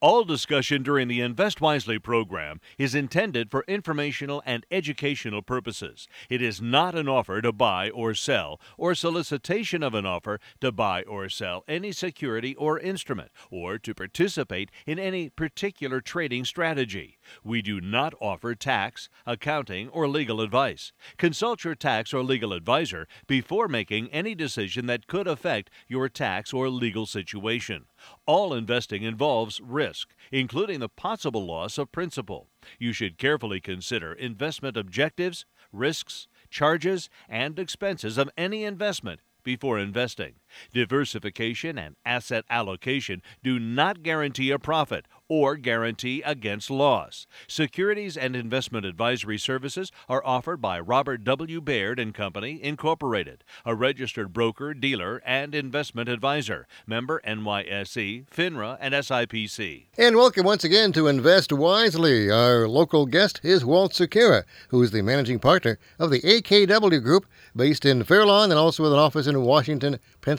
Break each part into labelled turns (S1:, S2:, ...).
S1: All discussion during the Invest Wisely program is intended for informational and educational purposes. It is not an offer to buy or sell, or solicitation of an offer to buy or sell any security or instrument, or to participate in any particular trading strategy. We do not offer tax, accounting, or legal advice. Consult your tax or legal advisor before making any decision that could affect your tax or legal situation. All investing involves risk, including the possible loss of principal. You should carefully consider investment objectives, risks, charges, and expenses of any investment before investing. Diversification and asset allocation do not guarantee a profit or guarantee against loss. Securities and investment advisory services are offered by Robert W. Baird and Company, Incorporated, a registered broker, dealer, and investment advisor. Member NYSE, FINRA, and SIPC.
S2: And welcome once again to Invest Wisely. Our local guest is Walt Sekera, who is the managing partner of the AKW Group, based in Fairlawn and also with an office in Washington, Pennsylvania.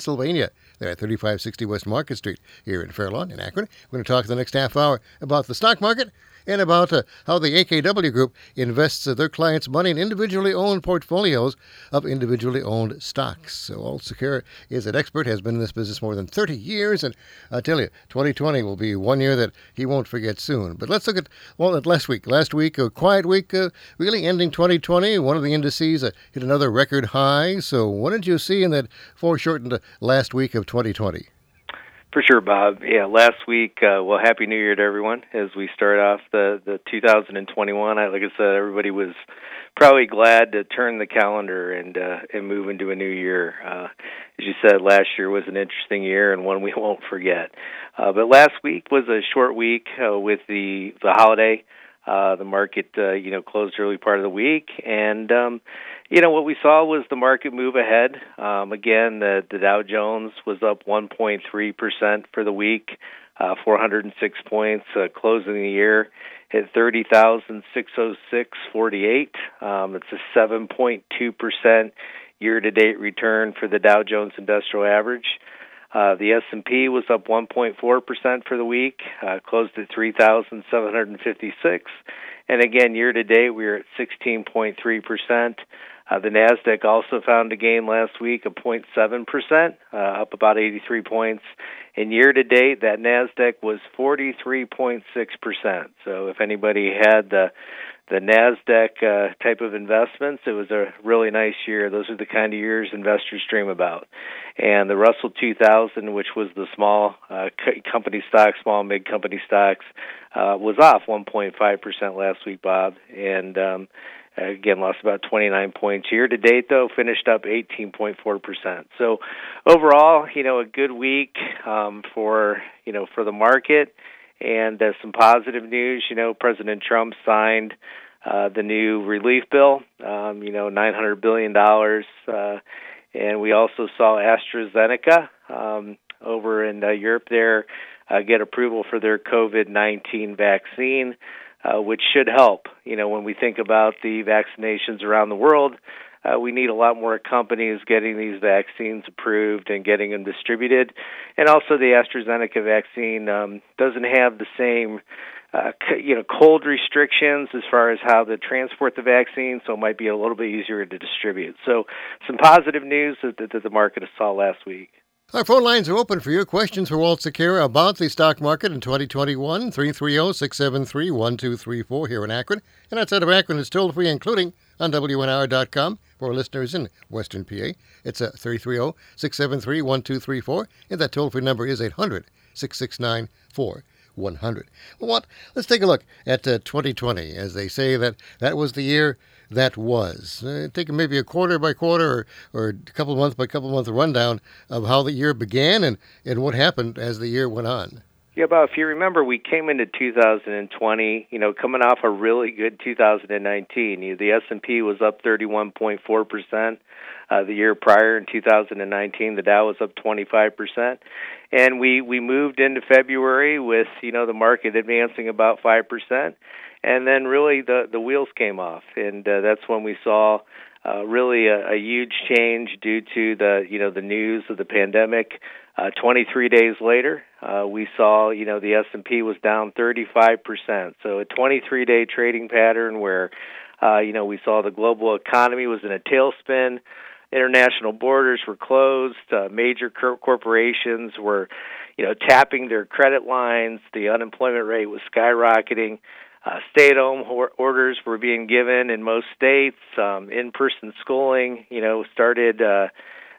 S2: They're at 3560 West Market Street here in Fairlawn, in Akron. We're going to talk the next half hour about the stock market and about uh, how the AKW Group invests uh, their clients' money in individually owned portfolios of individually owned stocks. So, Walt Sekera is an expert, has been in this business more than 30 years, and I tell you, 2020 will be one year that he won't forget soon. But let's look at well, at last week. Last week, a quiet week, uh, really ending 2020. One of the indices uh, hit another record high. So, what did you see in that foreshortened last week of 2020?
S3: For sure, Bob. Yeah, last week. Uh, well, happy New Year to everyone as we start off the the 2021. I, like I said, everybody was probably glad to turn the calendar and uh, and move into a new year. Uh, as you said, last year was an interesting year and one we won't forget. Uh, but last week was a short week uh, with the the holiday. Uh, the market, uh, you know, closed early part of the week, and um, you know what we saw was the market move ahead. Um, again, the, the Dow Jones was up 1.3 percent for the week, uh, 406 points, uh, closing the year at 30,606.48. Um, it's a 7.2 percent year-to-date return for the Dow Jones Industrial Average. Uh, the S&P was up 1.4 percent for the week, uh, closed at 3,756, and again year to date we are at 16.3 percent. Uh, the Nasdaq also found a gain last week of 0.7 percent, uh, up about 83 points. And year to date, that Nasdaq was 43.6 percent. So if anybody had the the Nasdaq uh, type of investments, it was a really nice year. Those are the kind of years investors dream about. And the Russell 2000, which was the small uh, company stocks, small mid company stocks, uh, was off 1.5 percent last week, Bob. And um, Again, lost about 29 points. Year to date, though, finished up 18.4%. So, overall, you know, a good week um, for you know for the market, and uh, some positive news. You know, President Trump signed uh, the new relief bill. Um, you know, 900 billion dollars, uh, and we also saw AstraZeneca um, over in uh, Europe there uh, get approval for their COVID-19 vaccine uh, which should help. You know, when we think about the vaccinations around the world, uh, we need a lot more companies getting these vaccines approved and getting them distributed. And also, the AstraZeneca vaccine um, doesn't have the same. Uh, you know, cold restrictions as far as how to transport the vaccine, so it might be a little bit easier to distribute. So, some positive news that, that the market saw last week.
S2: Our phone lines are open for your questions for Walt Sekera about the stock market in 2021. 330 673 1234 here in Akron. And outside of Akron, it's toll free, including on WNIR.com for listeners in Western PA. It's a 330 673 1234. And that toll free number is 800 669 4100. Well, what? Let's take a look at uh, 2020. As they say, that that was the year that was. Uh, take maybe a quarter by quarter or, or a couple month by couple month rundown of how the year began and, and what happened as the year went on.
S3: Yeah, Bob, if you remember, we came into 2020, you know, coming off a really good 2019. You, the S&P was up 31.4 percent. Uh, the year prior in 2019, the Dow was up 25 percent, and we we moved into February with you know the market advancing about five percent, and then really the the wheels came off, and uh, that's when we saw uh, really a, a huge change due to the you know the news of the pandemic. Uh, 23 days later, uh, we saw you know the S&P was down 35 percent. So a 23-day trading pattern where uh, you know we saw the global economy was in a tailspin. International borders were closed. Uh, major cor- corporations were, you know, tapping their credit lines. The unemployment rate was skyrocketing. Uh, stay-at-home orders were being given in most states. Um, in-person schooling, you know, started, uh,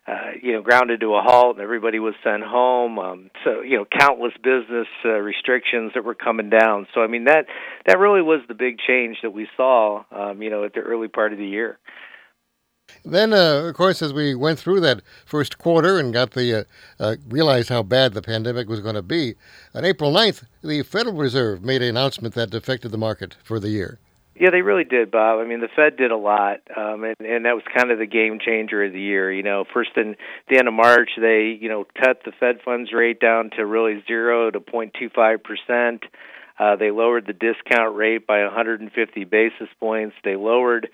S3: uh, you know, grounded to a halt, and everybody was sent home. Um, so, you know, countless business uh, restrictions that were coming down. So, I mean, that that really was the big change that we saw, um, you know, at the early part of the year.
S2: Then, uh, of course, as we went through that first quarter and got the uh, uh, realized how bad the pandemic was going to be, on April 9th, the Federal Reserve made an announcement that affected the market for the year.
S3: Yeah, they really did, Bob. I mean, the Fed did a lot, um, and, and that was kind of the game changer of the year. You know, first in the end of March, they you know cut the Fed funds rate down to really zero to 0.25 percent. Uh, they lowered the discount rate by 150 basis points. They lowered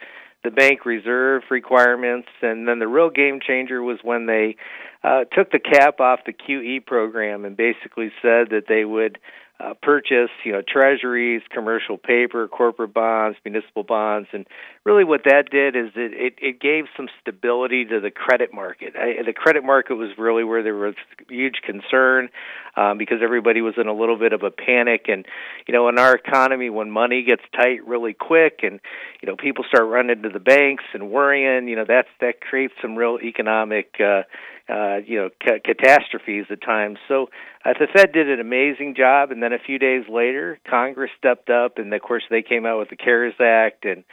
S3: the bank reserve requirements, and then the real game changer was when they uh, took the cap off the QE program and basically said that they would uh, purchase, you know, treasuries, commercial paper, corporate bonds, municipal bonds, and really what that did is it it, it gave some stability to the credit market. I, the credit market was really where there was huge concern um, because everybody was in a little bit of a panic, and you know, in our economy, when money gets tight really quick, and you know, people start running to the banks and worrying, you know, that's that creates some real economic. Uh, uh, you know, ca- catastrophes at times. So uh, the Fed did an amazing job, and then a few days later, Congress stepped up, and of course they came out with the CARES Act, and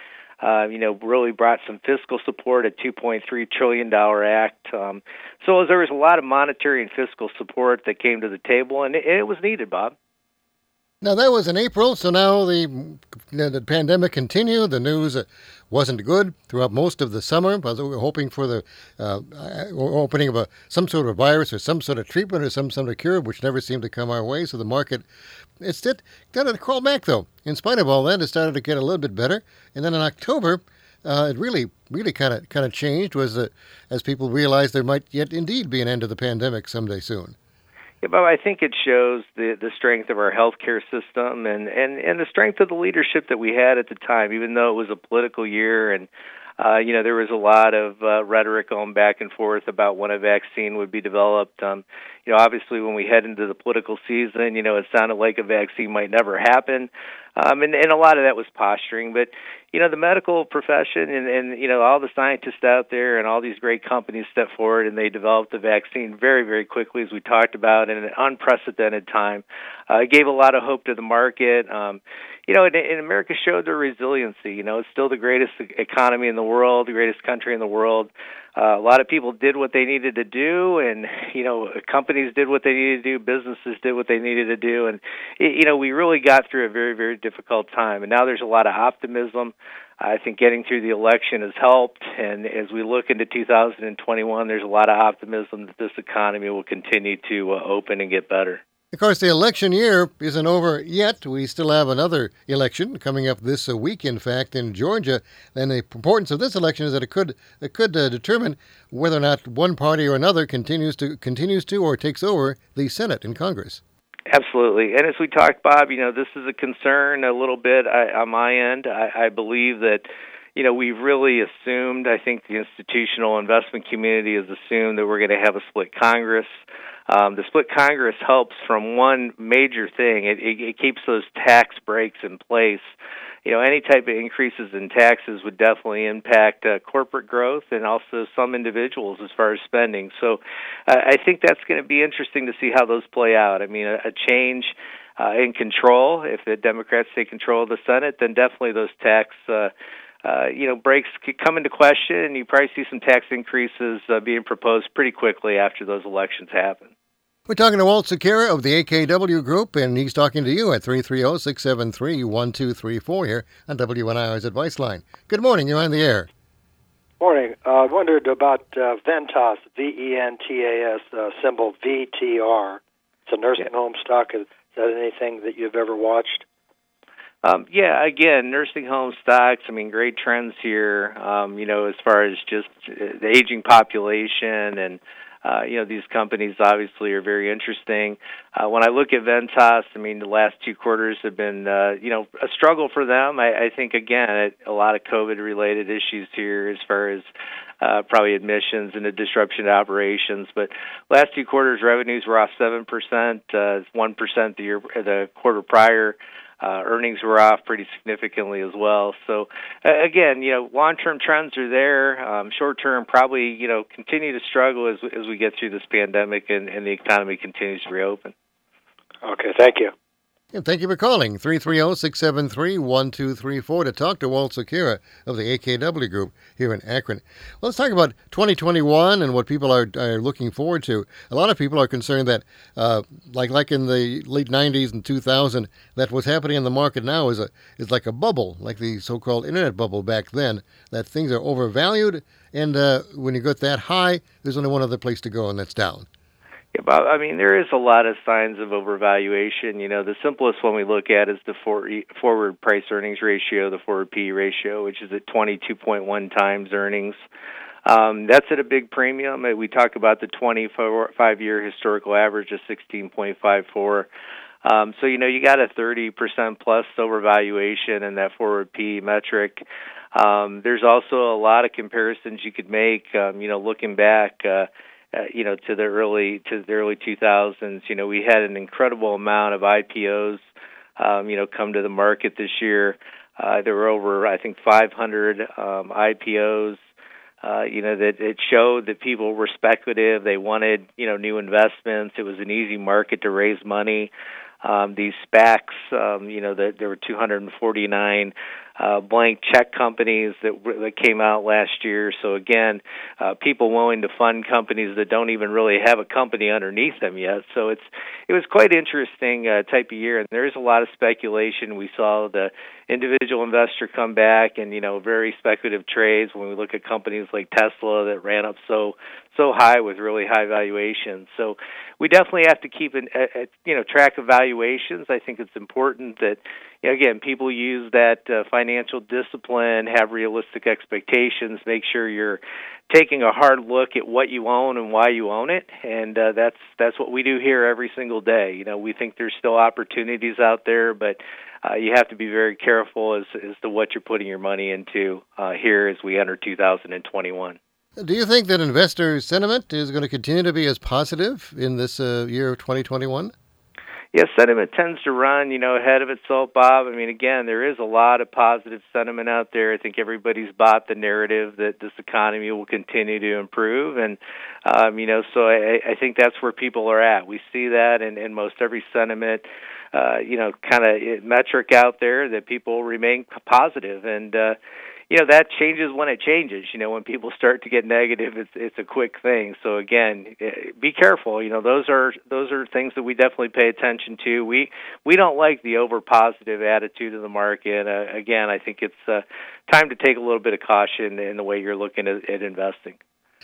S3: uh, you know, really brought some fiscal support, a 2.3 trillion dollar act. Um, so there was a lot of monetary and fiscal support that came to the table, and it, it was needed, Bob.
S2: Now that was in April, so now the the pandemic continued. The news uh, wasn't good throughout most of the summer. But we were hoping for the uh, opening of a some sort of virus or some sort of treatment or some sort of cure, which never seemed to come our way. So the market, it's did got to crawl back though. In spite of all that, it started to get a little bit better. And then in October, uh, it really, really kind of kind of changed. Was uh, as people realized there might yet indeed be an end to the pandemic someday soon.
S3: Yeah, Bob, I think it shows the the strength of our healthcare system and and and the strength of the leadership that we had at the time, even though it was a political year and uh, you know, there was a lot of uh, rhetoric going back and forth about when a vaccine would be developed. Um, you know, obviously, when we head into the political season, you know, it sounded like a vaccine might never happen, um, and and a lot of that was posturing. But you know, the medical profession and and you know all the scientists out there and all these great companies stepped forward and they developed the vaccine very very quickly, as we talked about, in an unprecedented time. Uh, it gave a lot of hope to the market. Um, you know, and, and America showed their resiliency. You know, it's still the greatest economy in the world, the greatest country in the world. Uh, a lot of people did what they needed to do, and you know, companies did what they needed to do, businesses did what they needed to do, and you know, we really got through a very, very difficult time. And now there's a lot of optimism. I think getting through the election has helped, and as we look into 2021, there's a lot of optimism that this economy will continue to uh, open and get better.
S2: Of course, the election year isn't over yet. We still have another election coming up this week, in fact, in Georgia. And the importance of this election is that it could it could uh, determine whether or not one party or another continues to continues to or takes over the Senate and Congress.
S3: Absolutely, and as we talked, Bob, you know this is a concern a little bit I, on my end. I, I believe that you know, we've really assumed, I think the institutional investment community has assumed that we're going to have a split Congress. Um, the split Congress helps from one major thing. It, it, it keeps those tax breaks in place. You know, any type of increases in taxes would definitely impact uh, corporate growth and also some individuals as far as spending. So, uh, I think that's going to be interesting to see how those play out. I mean, a, a change uh, in control, if the Democrats take control of the Senate, then definitely those tax uh, uh, you know, breaks could come into question, and you probably see some tax increases uh, being proposed pretty quickly after those elections happen.
S2: We're talking to Walt Sekera of the AKW Group, and he's talking to you at 330 673 1234 here on WNIR's Advice Line. Good morning. You're on the air.
S4: Morning. Uh, I wondered about uh, Ventas, V E N T A S, uh, symbol VTR. It's a nursing yeah. home stock. Is that anything that you've ever watched?
S3: Um, yeah, again, nursing home stocks. I mean, great trends here. Um, you know, as far as just uh, the aging population and uh, you know, these companies obviously are very interesting. Uh, when I look at Ventas, I mean, the last two quarters have been, uh, you know, a struggle for them. I, I think again, it, a lot of COVID-related issues here as far as uh, probably admissions and the disruption to operations. But last two quarters, revenues were off seven percent, uh, one percent the year the quarter prior. Uh, earnings were off pretty significantly as well. So uh, again, you know, long-term trends are there. Um, short-term, probably you know, continue to struggle as as we get through this pandemic and, and the economy continues to reopen.
S4: Okay, thank you.
S2: And thank you for calling 330 673 1234 to talk to Walt Sekera of the AKW Group here in Akron. Well, let's talk about 2021 and what people are, are looking forward to. A lot of people are concerned that, uh, like like in the late 90s and 2000, that what's happening in the market now is a is like a bubble, like the so-called internet bubble back then. That things are overvalued, and uh, when you get that high, there's only one other place to go, and that's down.
S3: Yeah, Bob, I mean, there is a lot of signs of overvaluation. You know, the simplest one we look at is the forward price earnings ratio, the forward P ratio, which is at 22.1 times earnings. Um, that's at a big premium. We talk about the 25 year historical average of 16.54. Um, so, you know, you got a 30% plus overvaluation in that forward P metric. Um, there's also a lot of comparisons you could make, um, you know, looking back. Uh, uh, you know to the early to the early 2000s you know we had an incredible amount of IPOs um, you know come to the market this year. Uh, there were over I think 500 um, IPOs uh, you know that it showed that people were speculative. They wanted you know new investments. It was an easy market to raise money. Um, these SPACs, um, you know, that there were 249 uh, blank check companies that that came out last year. So again, uh, people willing to fund companies that don't even really have a company underneath them yet. So it's it was quite interesting uh, type of year, and there is a lot of speculation. We saw the individual investor come back, and you know, very speculative trades when we look at companies like Tesla that ran up so so high with really high valuations. So we definitely have to keep an, a, a, you know track of valuations. I think it's important that you know, again people use that uh, financial discipline, have realistic expectations, make sure you're taking a hard look at what you own and why you own it, and uh, that's that's what we do here every single day. You know, we think there's still opportunities out there, but uh, you have to be very careful as as to what you're putting your money into uh, here as we enter 2021.
S2: Do you think that investor sentiment is going to continue to be as positive in this uh, year of 2021?
S3: Yeah, sentiment tends to run, you know, ahead of itself, Bob. I mean, again, there is a lot of positive sentiment out there. I think everybody's bought the narrative that this economy will continue to improve, and um, you know, so I, I think that's where people are at. We see that in, in most every sentiment, uh, you know, kind of metric out there that people remain positive, and uh, you know that changes when it changes. You know when people start to get negative it's it's a quick thing. So again eh, be careful. You know those are those are things that we definitely pay attention to. We we don't like the over positive attitude of the market. Uh, again i think it's uh, time to take a little bit of caution in the way you're looking at, at investing.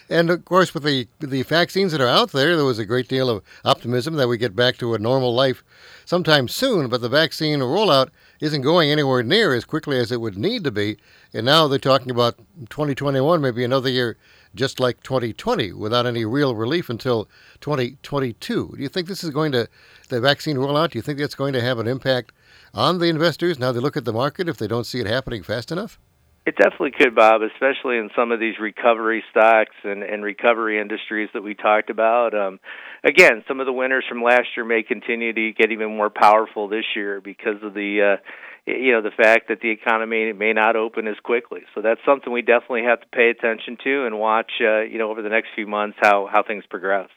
S2: And of course, with the the vaccines that are out there, there was a great deal of optimism that we get back to a normal life sometime soon. But the vaccine rollout isn't going anywhere near as quickly as it would need to be. And now they're talking about 2021, maybe another year just like 2020, without any real relief until 2022. Do you think this is going to the vaccine rollout? Do you think that's going to have an impact on the investors now they look at the market if they don't see it happening fast enough?
S3: It definitely could, Bob, especially in some of these recovery stocks and, and recovery industries that we talked about. Um, again, some of the winners from last year may continue to get even more powerful this year because of the, uh, you know, the fact that the economy may not open as quickly. So that's something we definitely have to pay attention to and watch, uh, you know, over the next few months how how things progress.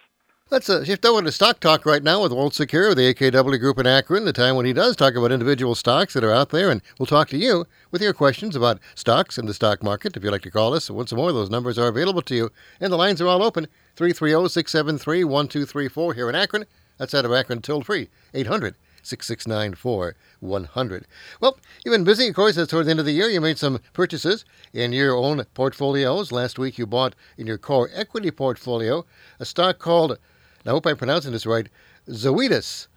S2: Let's uh, shift over to stock talk right now with Walt Sekera of the AKW Group in Akron, the time when he does talk about individual stocks that are out there. And we'll talk to you with your questions about stocks in the stock market. If you'd like to call us, once more, those numbers are available to you. And the lines are all open 330 673 1234 here in Akron. That's out of Akron, toll free 800 669 4100. Well, you've been busy, of course, as toward the end of the year. You made some purchases in your own portfolios. Last week, you bought in your core equity portfolio a stock called I hope I'm pronouncing this right. Zoetis.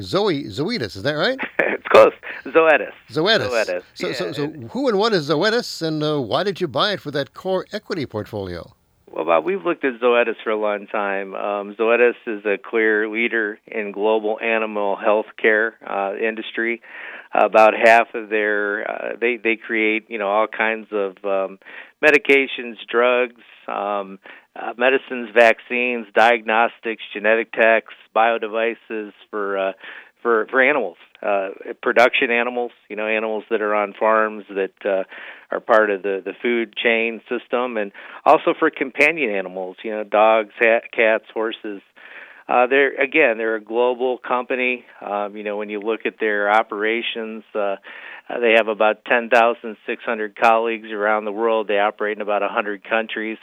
S2: Zoe Zoetis, is that right?
S3: it's close. Zoetis.
S2: Zoetis.
S3: Zoetis.
S2: So,
S3: yeah.
S2: so, so who and what is Zoetis, and uh, why did you buy it for that core equity portfolio?
S3: Well, Bob, we've looked at Zoetis for a long time. Um, Zoetis is a clear leader in global animal health care uh, industry. About half of their uh, they they create you know all kinds of um, medications, drugs, um, uh, medicines, vaccines, diagnostics, genetic techs, biodevices for uh, for for animals, uh, production animals. You know, animals that are on farms that uh, are part of the the food chain system, and also for companion animals. You know, dogs, hat, cats, horses. Uh, they're again, they're a global company. Um, you know, when you look at their operations, uh, uh, they have about 10,600 colleagues around the world. They operate in about 100 countries,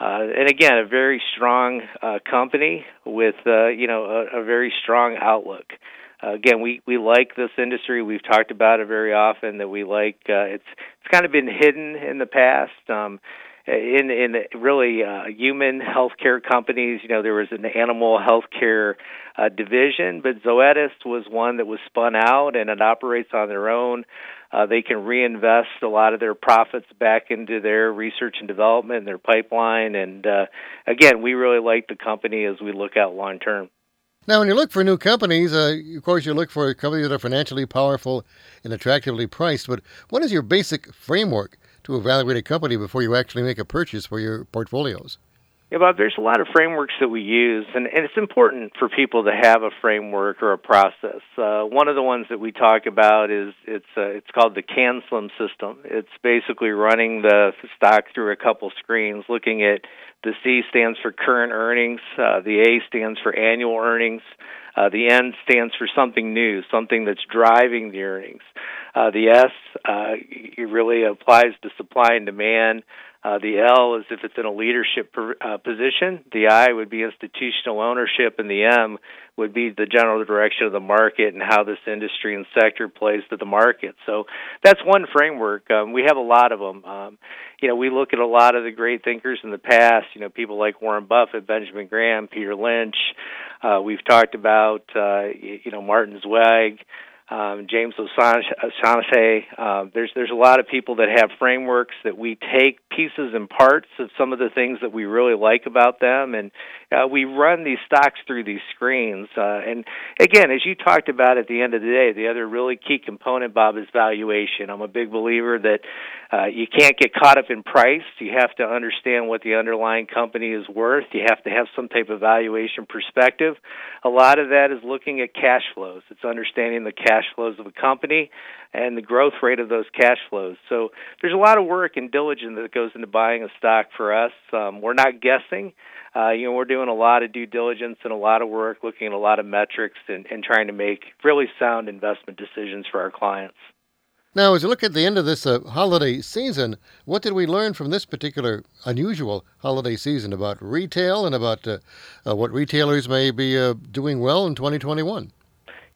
S3: uh, and again, a very strong uh, company with uh, you know a, a very strong outlook. Uh, again, we we like this industry. We've talked about it very often. That we like. Uh, it's it's kind of been hidden in the past. Um, in in really uh, human healthcare companies, you know, there was an animal healthcare uh, division, but Zoetis was one that was spun out and it operates on their own. Uh, they can reinvest a lot of their profits back into their research and development and their pipeline. And uh, again, we really like the company as we look out long term.
S2: Now, when you look for new companies, uh, of course, you look for companies that are financially powerful and attractively priced. But what is your basic framework to evaluate a company before you actually make a purchase for your portfolios?
S3: Yeah, Bob, there's a lot of frameworks that we use, and, and it's important for people to have a framework or a process. Uh, one of the ones that we talk about is it's uh, it's called the CanSlim system. It's basically running the stock through a couple screens, looking at the C stands for current earnings, uh, the A stands for annual earnings, uh, the N stands for something new, something that's driving the earnings. Uh, the S uh, really applies to supply and demand. Uh, the L is if it's in a leadership uh, position. The I would be institutional ownership, and the M would be the general direction of the market and how this industry and sector plays to the market. So that's one framework. Um, we have a lot of them. Um, you know, we look at a lot of the great thinkers in the past. You know, people like Warren Buffett, Benjamin Graham, Peter Lynch. Uh, we've talked about uh, you know Martin Zweig um, James O'Shaughnessy. Uh, there's there's a lot of people that have frameworks that we take pieces and parts of some of the things that we really like about them, and uh, we run these stocks through these screens. Uh, and again, as you talked about at the end of the day, the other really key component, Bob, is valuation. I'm a big believer that uh, you can't get caught up in price. You have to understand what the underlying company is worth. You have to have some type of valuation perspective. A lot of that is looking at cash flows. It's understanding the cash flows of a company and the growth rate of those cash flows. So there's a lot of work and diligence that goes into buying a stock for us. Um, we're not guessing. Uh, you know, we're doing a lot of due diligence and a lot of work, looking at a lot of metrics and, and trying to make really sound investment decisions for our clients.
S2: Now, as you look at the end of this uh, holiday season, what did we learn from this particular unusual holiday season about retail and about uh, uh, what retailers may be uh, doing well in 2021?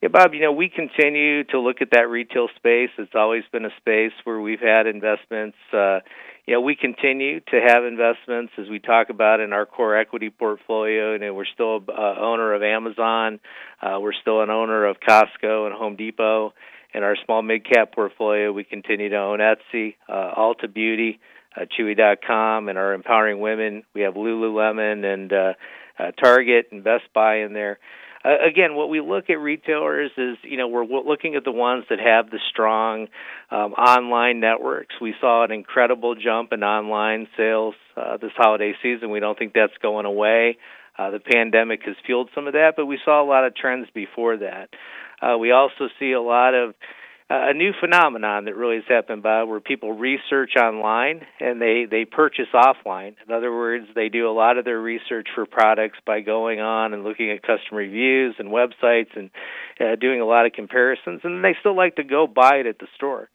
S3: Yeah, Bob, you know, we continue to look at that retail space. It's always been a space where we've had investments. Uh, you know, we continue to have investments as we talk about in our core equity portfolio. You know, we're still a uh, owner of Amazon. Uh, we're still an owner of Costco and Home Depot in our small mid cap portfolio, we continue to own Etsy, uh, Ulta Beauty, uh, Chewy.com, and our empowering women. We have Lululemon and uh, uh, Target and Best Buy in there. Uh, again, what we look at retailers is, you know, we're looking at the ones that have the strong um, online networks. We saw an incredible jump in online sales uh, this holiday season. We don't think that's going away. Uh, the pandemic has fueled some of that, but we saw a lot of trends before that. Uh, we also see a lot of a new phenomenon that really has happened by where people research online and they they purchase offline. In other words, they do a lot of their research for products by going on and looking at customer reviews and websites and uh, doing a lot of comparisons, and they still like to go buy it at the store.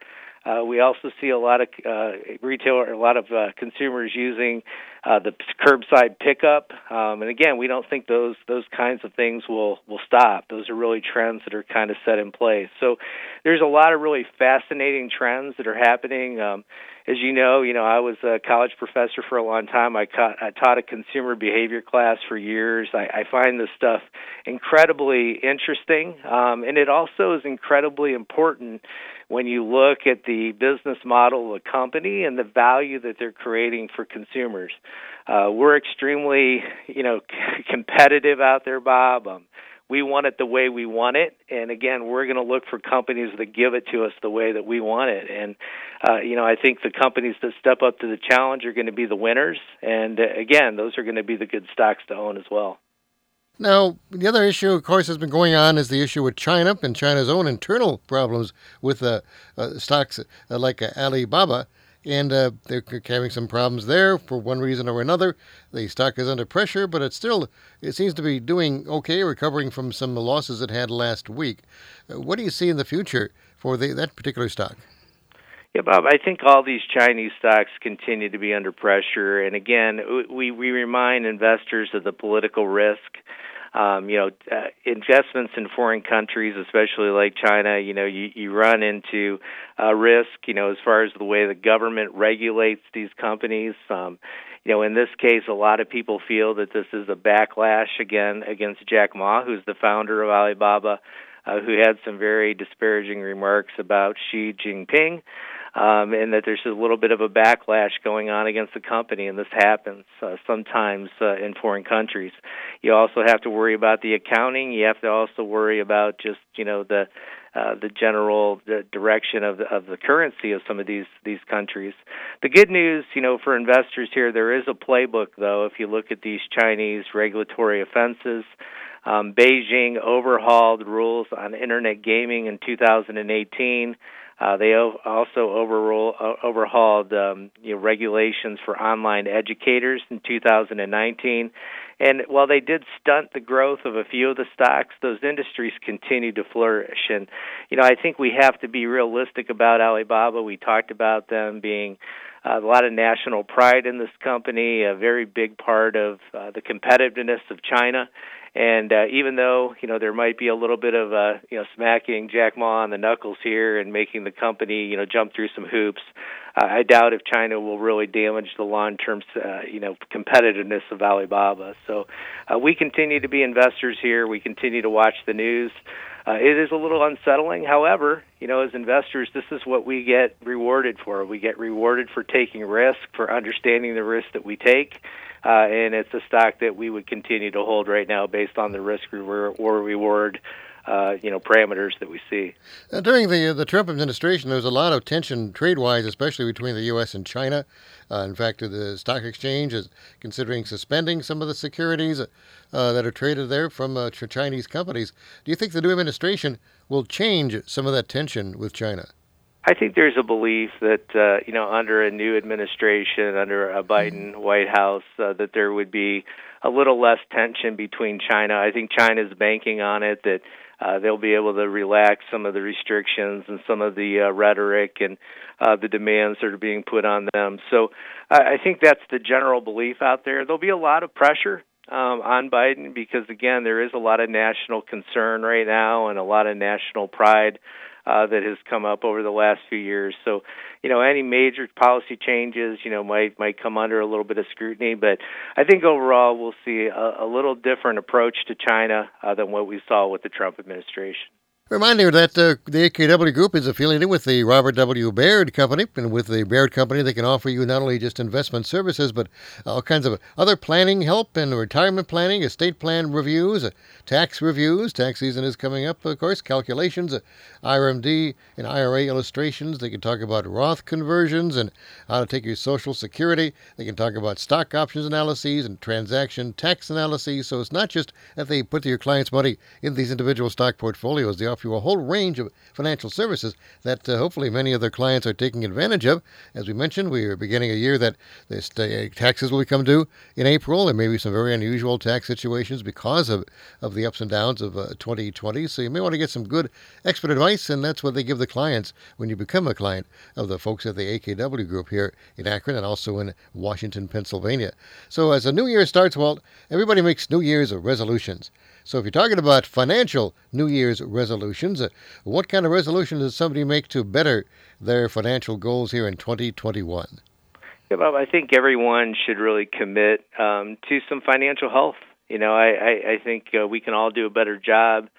S3: Uh, we also see a lot of uh, retail, a lot of uh, consumers using uh, the curbside pickup, um, and again, we don't think those those kinds of things will will stop. Those are really trends that are kind of set in place. So there's a lot of really fascinating trends that are happening. Um, as you know, you know I was a college professor for a long time. I, ca- I taught a consumer behavior class for years. I, I find this stuff incredibly interesting, um, and it also is incredibly important when you look at the business model of a company and the value that they're creating for consumers. Uh, we're extremely, you know, competitive out there, Bob. Um, we want it the way we want it and again we're going to look for companies that give it to us the way that we want it and uh, you know i think the companies that step up to the challenge are going to be the winners and uh, again those are going to be the good stocks to own as well
S2: now, the other issue, of course, has been going on is the issue with China and China's own internal problems with uh, uh, stocks uh, like uh, Alibaba. And uh, they're having some problems there for one reason or another. The stock is under pressure, but it still it seems to be doing okay, recovering from some losses it had last week. Uh, what do you see in the future for the, that particular stock?
S3: Yeah, Bob, I think all these Chinese stocks continue to be under pressure. And again, we, we remind investors of the political risk um, you know, uh, investments in foreign countries, especially like China, you know, you, you run into uh, risk, you know, as far as the way the government regulates these companies. Um, you know, in this case, a lot of people feel that this is a backlash again against Jack Ma, who's the founder of Alibaba, uh, who had some very disparaging remarks about Xi Jinping um, and that there's a little bit of a backlash going on against the company, and this happens uh, sometimes uh, in foreign countries. You also have to worry about the accounting. You have to also worry about just you know the uh, the general the direction of the, of the currency of some of these these countries. The good news, you know, for investors here, there is a playbook though. If you look at these Chinese regulatory offenses. Um, Beijing overhauled rules on internet gaming in 2018. Uh, they also overrule, uh, overhauled um, you know, regulations for online educators in 2019. And while they did stunt the growth of a few of the stocks, those industries continue to flourish. And, you know, I think we have to be realistic about Alibaba. We talked about them being uh, a lot of national pride in this company, a very big part of uh, the competitiveness of China. And uh, even though you know there might be a little bit of uh, you know smacking Jack Ma on the knuckles here and making the company you know jump through some hoops, uh, I doubt if China will really damage the long-term uh, you know competitiveness of Alibaba. So uh, we continue to be investors here. We continue to watch the news. Uh, it is a little unsettling. However, you know, as investors, this is what we get rewarded for. We get rewarded for taking risk, for understanding the risk that we take uh, and it's a stock that we would continue to hold right now based on the risk reward, uh, you know parameters that we see.
S2: Uh, during the the Trump administration, there was a lot of tension trade-wise, especially between the U.S. and China. Uh, in fact, the stock exchange is considering suspending some of the securities uh, that are traded there from uh, Chinese companies. Do you think the new administration will change some of that tension with China?
S3: I think there's a belief that uh, you know under a new administration, under a Biden mm-hmm. White House, uh, that there would be a little less tension between China. I think China's banking on it that uh, they'll be able to relax some of the restrictions and some of the uh, rhetoric and uh, the demands that are being put on them. So I I think that's the general belief out there. There'll be a lot of pressure um, on Biden because again, there is a lot of national concern right now and a lot of national pride uh, that has come up over the last few years. So, you know, any major policy changes, you know, might might come under a little bit of scrutiny. But I think overall, we'll see a, a little different approach to China uh, than what we saw with the Trump administration.
S2: Remind you that uh, the AKW Group is affiliated with the Robert W. Baird Company, and with the Baird Company, they can offer you not only just investment services, but all kinds of other planning help and retirement planning, estate plan reviews, uh, tax reviews. Tax season is coming up, of course. Calculations, uh, RMD and IRA illustrations. They can talk about Roth conversions and how to take your Social Security. They can talk about stock options analyses and transaction tax analyses. So it's not just that they put your clients' money in these individual stock portfolios. They you a whole range of financial services that uh, hopefully many of their clients are taking advantage of. As we mentioned, we are beginning a year that this, uh, taxes will become due in April. There may be some very unusual tax situations because of, of the the ups and downs of uh, 2020. So you may want to get some good expert advice, and that's what they give the clients when you become a client of the folks at the AKW Group here in Akron and also in Washington, Pennsylvania. So as a new year starts, Walt, everybody makes New Year's resolutions. So if you're talking about financial New Year's resolutions, uh, what kind of resolution does somebody make to better their financial goals here in 2021?
S3: Yeah, Bob, I think everyone should really commit um, to some financial health. You know, I, I, I think uh, we can all do a better job.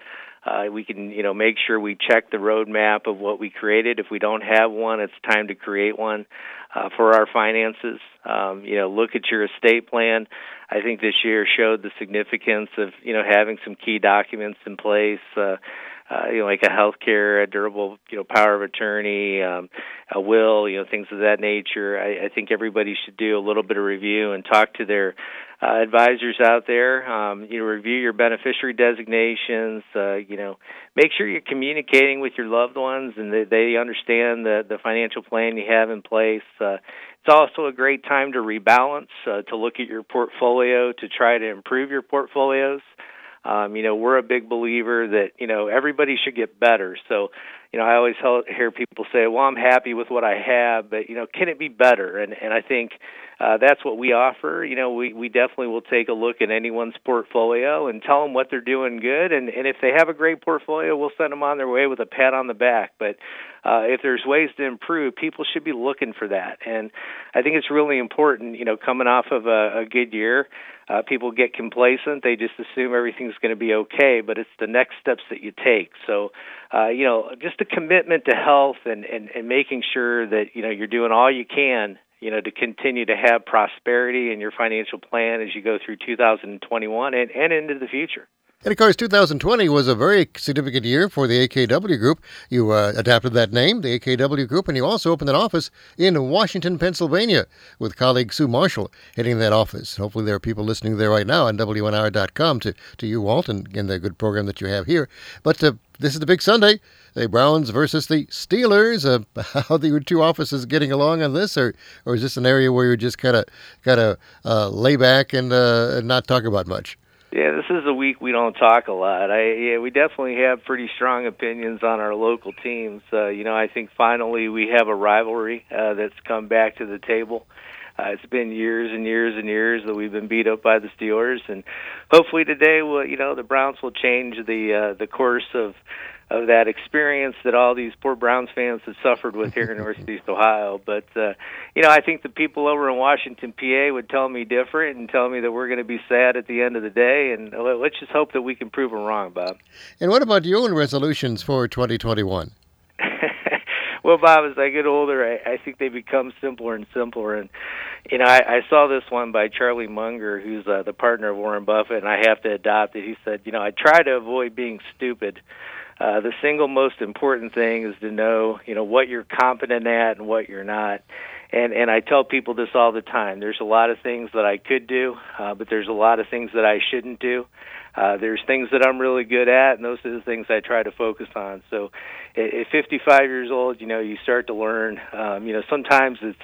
S3: Uh, we can, you know, make sure we check the roadmap of what we created. If we don't have one, it's time to create one uh, for our finances. Um, you know, look at your estate plan. I think this year showed the significance of you know having some key documents in place. Uh, uh, you know, like a health care, a durable, you know, power of attorney, um, a will, you know, things of that nature. I, I think everybody should do a little bit of review and talk to their uh, advisors out there. Um, you know, review your beneficiary designations. Uh, you know, make sure you're communicating with your loved ones and that they understand the the financial plan you have in place. Uh, it's also a great time to rebalance, uh, to look at your portfolio, to try to improve your portfolios. Um, you know, we're a big believer that you know everybody should get better. So, you know, I always hear people say, "Well, I'm happy with what I have, but you know, can it be better?" And and I think uh, that's what we offer. You know, we we definitely will take a look at anyone's portfolio and tell them what they're doing good, and and if they have a great portfolio, we'll send them on their way with a pat on the back. But uh, if there's ways to improve, people should be looking for that, and I think it's really important. You know, coming off of a, a good year. Uh, people get complacent; they just assume everything's going to be okay. But it's the next steps that you take. So, uh, you know, just a commitment to health and, and and making sure that you know you're doing all you can you know, to continue to have prosperity in your financial plan as you go through 2021 and, and into the future.
S2: And of course, 2020 was a very significant year for the AKW Group. You uh, adapted that name, the AKW Group, and you also opened an office in Washington, Pennsylvania, with colleague Sue Marshall heading that office. Hopefully, there are people listening there right now on WNIR.com to, to you, Walt, and, and the good program that you have here. But uh, this is the big Sunday the Browns versus the Steelers. Uh, how the two offices getting along on this, or or is this an area where you're just kind of kind of uh, lay back and uh, not talk about much?
S3: Yeah, this is a week we don't talk a lot. I yeah, we definitely have pretty strong opinions on our local teams. Uh, you know, I think finally we have a rivalry uh, that's come back to the table. Uh, it's been years and years and years that we've been beat up by the Steelers, and hopefully today, will you know, the Browns will change the uh, the course of of that experience that all these poor Browns fans have suffered with here in Northeast Ohio. But uh, you know, I think the people over in Washington, PA, would tell me different and tell me that we're going to be sad at the end of the day. And let's just hope that we can prove them wrong, Bob.
S2: And what about your own resolutions for 2021?
S3: well, Bob, as I get older, I, I think they become simpler and simpler. And you know, I, I saw this one by Charlie Munger, who's uh, the partner of Warren Buffett, and I have to adopt it. He said, you know, I try to avoid being stupid uh, the single most important thing is to know, you know, what you're competent at and what you're not. And and I tell people this all the time. There's a lot of things that I could do, uh, but there's a lot of things that I shouldn't do. Uh, there's things that I'm really good at, and those are the things I try to focus on. So, at, at 55 years old, you know, you start to learn. Um, you know, sometimes it's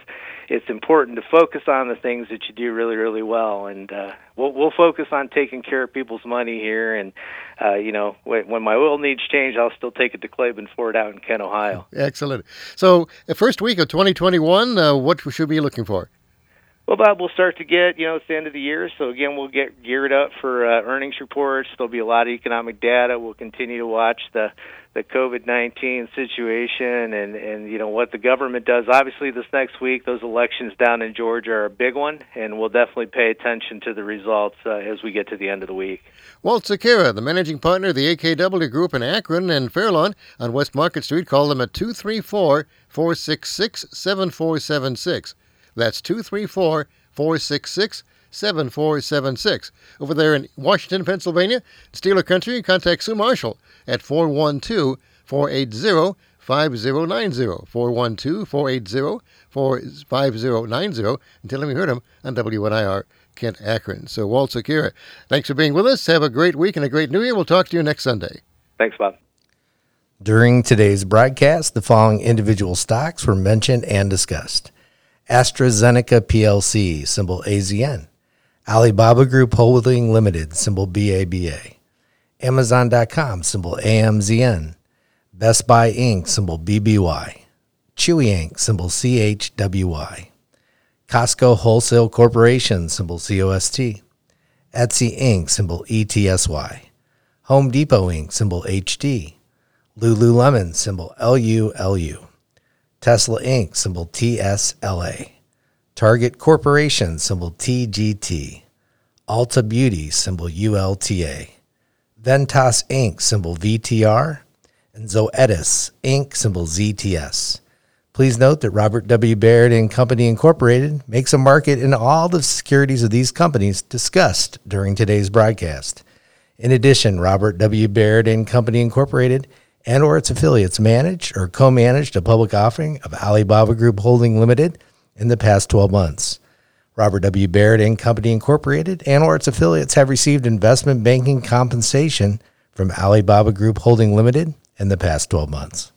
S3: it's important to focus on the things that you do really, really well. And uh, we'll, we'll focus on taking care of people's money here. And, uh, you know, when, when my oil needs change, I'll still take it to Klaben Ford out in Kent, Ohio.
S2: Excellent. So, the first week of 2021, uh, what should we be looking for?
S3: Well, Bob, we'll start to get, you know, it's the end of the year. So, again, we'll get geared up for uh, earnings reports. There'll be a lot of economic data. We'll continue to watch the the COVID nineteen situation and and you know what the government does. Obviously, this next week, those elections down in Georgia are a big one, and we'll definitely pay attention to the results uh, as we get to the end of the week.
S2: Walt Sekera, the managing partner of the AKW Group in Akron and Fairlawn on West Market Street, call them at 234 466 7476. That's 234 466 7476. Over there in Washington, Pennsylvania, Steeler Country, contact Sue Marshall at 412 480 5090. 412 480 5090. And tell him you heard him on WNIR Kent Akron. So, Walt Sekera, thanks for being with us. Have a great week and a great new year. We'll talk to you next Sunday.
S3: Thanks, Bob.
S5: During today's broadcast, the following individual stocks were mentioned and discussed AstraZeneca PLC, symbol AZN, Alibaba Group Holding Limited, symbol BABA. Amazon.com, symbol AMZN. Best Buy Inc., symbol BBY. Chewy Inc., symbol CHWY. Costco Wholesale Corporation, symbol COST. Etsy Inc., symbol ETSY. Home Depot Inc., symbol HD. Lululemon, symbol LULU. Tesla Inc., symbol TSLA. Target Corporation, symbol TGT. Ulta Beauty, symbol ULTA. Ventas Inc., symbol VTR. And Zoetis Inc., symbol ZTS. Please note that Robert W. Baird and Company Incorporated makes a market in all the securities of these companies discussed during today's broadcast. In addition, Robert W. Baird and Company Incorporated and or its affiliates managed or co-managed a public offering of Alibaba Group Holding Limited in the past 12 months. Robert W. Baird and Company Incorporated and or its affiliates have received investment banking compensation from Alibaba Group Holding Limited in the past 12 months.